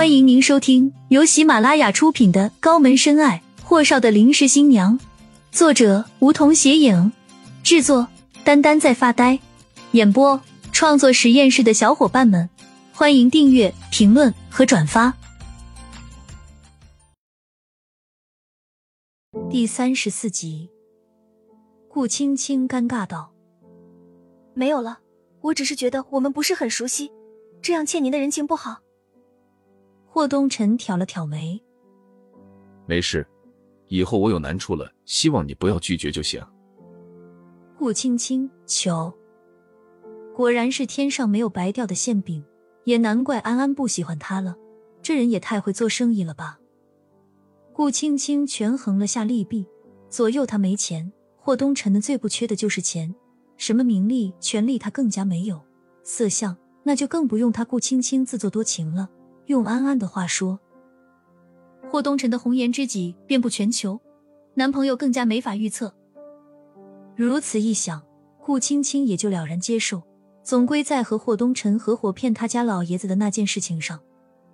欢迎您收听由喜马拉雅出品的《高门深爱：霍少的临时新娘》，作者梧桐斜影，制作丹丹在发呆，演播创作实验室的小伙伴们，欢迎订阅、评论和转发。第三十四集，顾青青尴尬道：“没有了，我只是觉得我们不是很熟悉，这样欠您的人情不好。”霍东辰挑了挑眉，没事，以后我有难处了，希望你不要拒绝就行。顾青青，求，果然是天上没有白掉的馅饼，也难怪安安不喜欢他了。这人也太会做生意了吧？顾青青权衡了下利弊，左右他没钱，霍东辰的最不缺的就是钱，什么名利、权利他更加没有，色相那就更不用他顾青青自作多情了。用安安的话说，霍东辰的红颜知己遍布全球，男朋友更加没法预测。如此一想，顾青青也就了然接受。总归在和霍东辰合伙骗他家老爷子的那件事情上，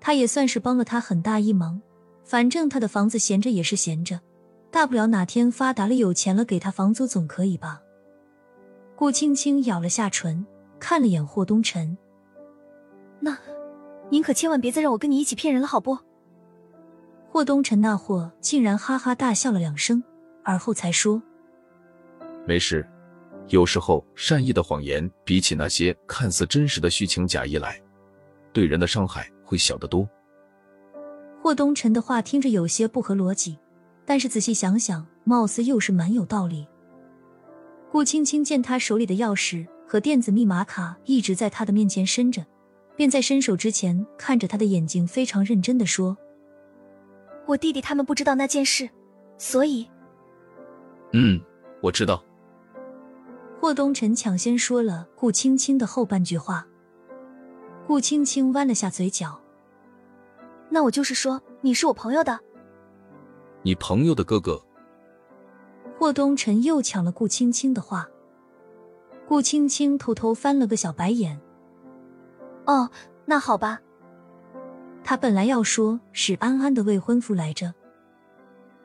他也算是帮了他很大一忙。反正他的房子闲着也是闲着，大不了哪天发达了有钱了给他房租总可以吧。顾青青咬了下唇，看了眼霍东辰，那。您可千万别再让我跟你一起骗人了，好不？霍东辰那货竟然哈哈大笑了两声，而后才说：“没事，有时候善意的谎言比起那些看似真实的虚情假意来，对人的伤害会小得多。”霍东辰的话听着有些不合逻辑，但是仔细想想，貌似又是蛮有道理。顾青青见他手里的钥匙和电子密码卡一直在他的面前伸着。便在伸手之前，看着他的眼睛，非常认真的说：“我弟弟他们不知道那件事，所以……嗯，我知道。”霍东辰抢先说了顾青青的后半句话。顾青青弯了下嘴角：“那我就是说，你是我朋友的。”你朋友的哥哥。霍东辰又抢了顾青青的话。顾青青偷偷翻了个小白眼。哦，那好吧。他本来要说是安安的未婚夫来着。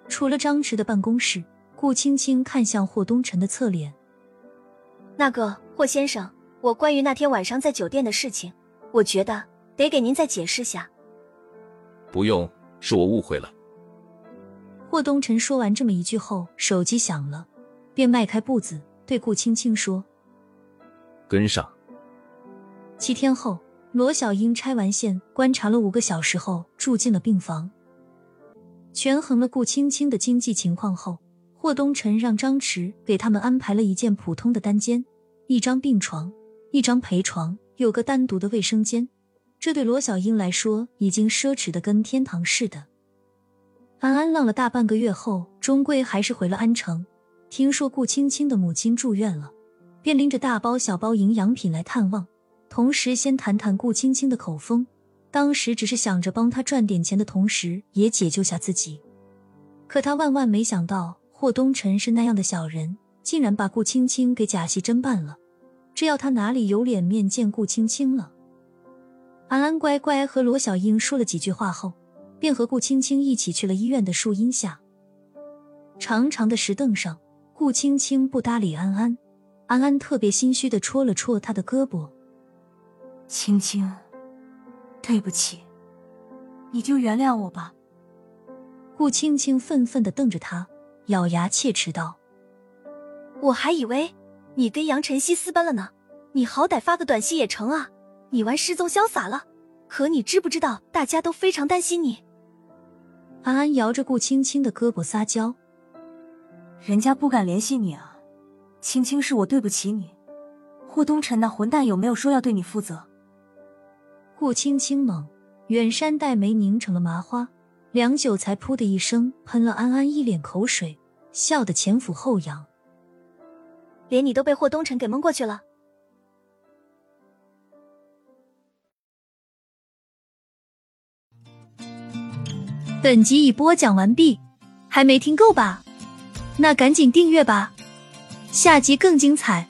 除了张弛的办公室，顾青青看向霍东辰的侧脸。那个霍先生，我关于那天晚上在酒店的事情，我觉得得给您再解释下。不用，是我误会了。霍东辰说完这么一句后，手机响了，便迈开步子对顾青青说：“跟上。”七天后。罗小英拆完线，观察了五个小时后，住进了病房。权衡了顾青青的经济情况后，霍东辰让张弛给他们安排了一间普通的单间，一张病床，一张陪床，有个单独的卫生间。这对罗小英来说已经奢侈的跟天堂似的。安安浪了大半个月后，终归还是回了安城。听说顾青青的母亲住院了，便拎着大包小包营养品来探望。同时，先谈谈顾青青的口风。当时只是想着帮他赚点钱的同时，也解救下自己。可他万万没想到，霍东辰是那样的小人，竟然把顾青青给假戏真办了。这要他哪里有脸面见顾青青了？安安乖乖和罗小英说了几句话后，便和顾青青一起去了医院的树荫下。长长的石凳上，顾青青不搭理安安，安安特别心虚的戳了戳他的胳膊。青青，对不起，你就原谅我吧。顾青青愤愤的瞪着他，咬牙切齿道：“我还以为你跟杨晨曦私奔了呢，你好歹发个短信也成啊！你玩失踪潇洒了，可你知不知道大家都非常担心你？”安安摇着顾青青的胳膊撒娇：“人家不敢联系你啊，青青是我对不起你。霍东辰那混蛋有没有说要对你负责？”顾青青猛，远山黛眉拧成了麻花，良久才噗的一声喷了安安一脸口水，笑得前俯后仰。连你都被霍东辰给蒙过去了。本集已播讲完毕，还没听够吧？那赶紧订阅吧，下集更精彩。